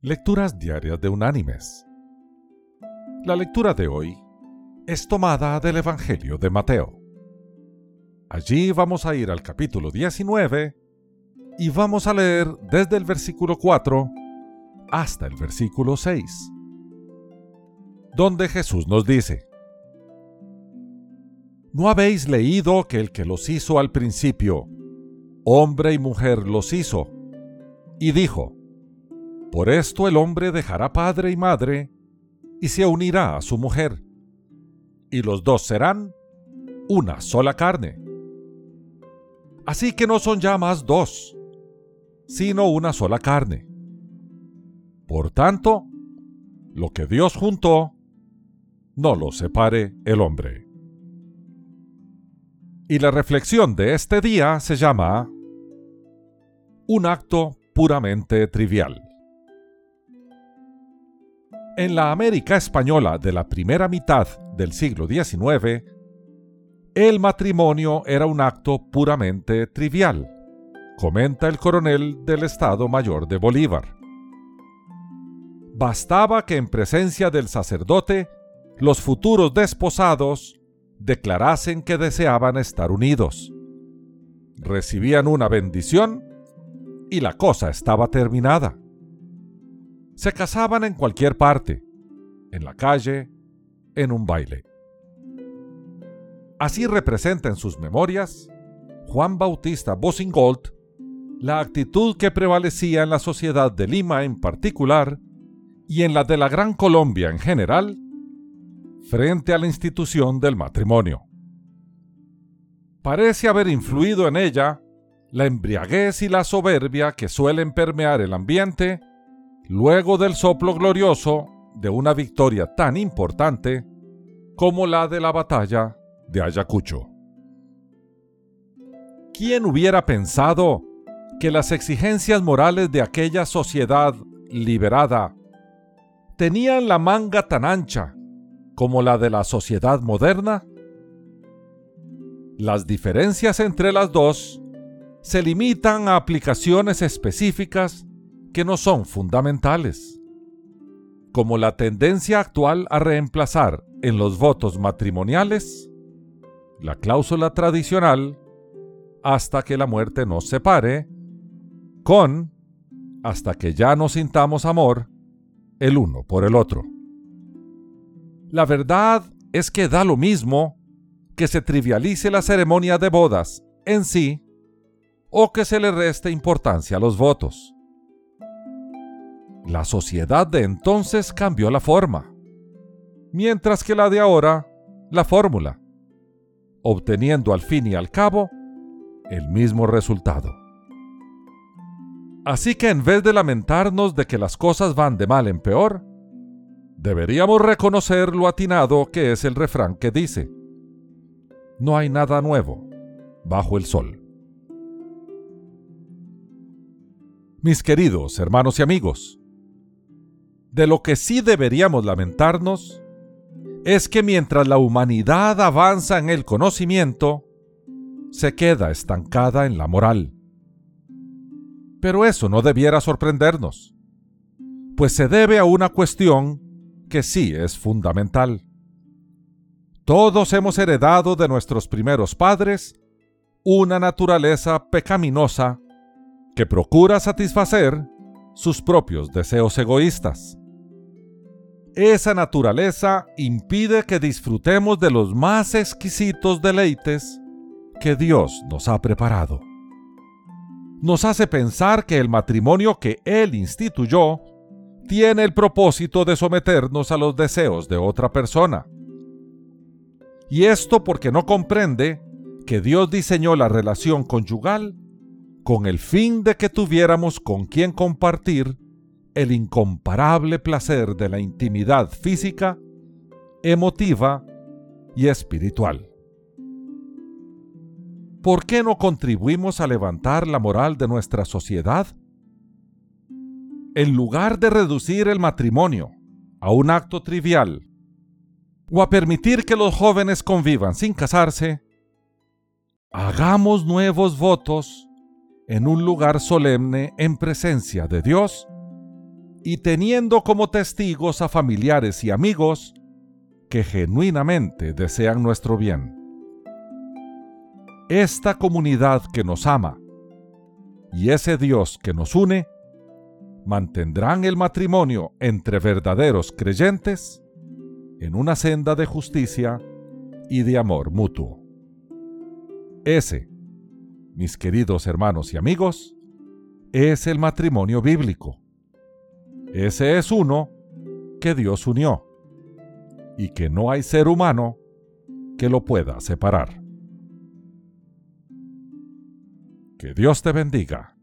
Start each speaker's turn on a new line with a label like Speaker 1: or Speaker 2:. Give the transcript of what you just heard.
Speaker 1: Lecturas Diarias de Unánimes. La lectura de hoy es tomada del Evangelio de Mateo. Allí vamos a ir al capítulo 19 y vamos a leer desde el versículo 4 hasta el versículo 6, donde Jesús nos dice, ¿No habéis leído que el que los hizo al principio, hombre y mujer los hizo, y dijo, por esto el hombre dejará padre y madre y se unirá a su mujer, y los dos serán una sola carne. Así que no son ya más dos, sino una sola carne. Por tanto, lo que Dios juntó, no lo separe el hombre. Y la reflexión de este día se llama Un acto puramente trivial. En la América española de la primera mitad del siglo XIX, el matrimonio era un acto puramente trivial, comenta el coronel del Estado Mayor de Bolívar. Bastaba que en presencia del sacerdote los futuros desposados declarasen que deseaban estar unidos. Recibían una bendición y la cosa estaba terminada se casaban en cualquier parte, en la calle, en un baile. Así representa en sus memorias Juan Bautista Bosingold la actitud que prevalecía en la sociedad de Lima en particular y en la de la Gran Colombia en general frente a la institución del matrimonio. Parece haber influido en ella la embriaguez y la soberbia que suelen permear el ambiente luego del soplo glorioso de una victoria tan importante como la de la batalla de Ayacucho. ¿Quién hubiera pensado que las exigencias morales de aquella sociedad liberada tenían la manga tan ancha como la de la sociedad moderna? Las diferencias entre las dos se limitan a aplicaciones específicas que no son fundamentales, como la tendencia actual a reemplazar en los votos matrimoniales la cláusula tradicional hasta que la muerte nos separe con hasta que ya no sintamos amor el uno por el otro. La verdad es que da lo mismo que se trivialice la ceremonia de bodas en sí o que se le reste importancia a los votos. La sociedad de entonces cambió la forma, mientras que la de ahora la fórmula, obteniendo al fin y al cabo el mismo resultado. Así que en vez de lamentarnos de que las cosas van de mal en peor, deberíamos reconocer lo atinado que es el refrán que dice, no hay nada nuevo bajo el sol. Mis queridos hermanos y amigos, de lo que sí deberíamos lamentarnos es que mientras la humanidad avanza en el conocimiento, se queda estancada en la moral. Pero eso no debiera sorprendernos, pues se debe a una cuestión que sí es fundamental. Todos hemos heredado de nuestros primeros padres una naturaleza pecaminosa que procura satisfacer sus propios deseos egoístas. Esa naturaleza impide que disfrutemos de los más exquisitos deleites que Dios nos ha preparado. Nos hace pensar que el matrimonio que Él instituyó tiene el propósito de someternos a los deseos de otra persona. Y esto porque no comprende que Dios diseñó la relación conyugal con el fin de que tuviéramos con quien compartir el incomparable placer de la intimidad física, emotiva y espiritual. ¿Por qué no contribuimos a levantar la moral de nuestra sociedad? En lugar de reducir el matrimonio a un acto trivial o a permitir que los jóvenes convivan sin casarse, hagamos nuevos votos en un lugar solemne en presencia de Dios y teniendo como testigos a familiares y amigos que genuinamente desean nuestro bien. Esta comunidad que nos ama y ese Dios que nos une mantendrán el matrimonio entre verdaderos creyentes en una senda de justicia y de amor mutuo. Ese, mis queridos hermanos y amigos, es el matrimonio bíblico. Ese es uno que Dios unió y que no hay ser humano que lo pueda separar. Que Dios te bendiga.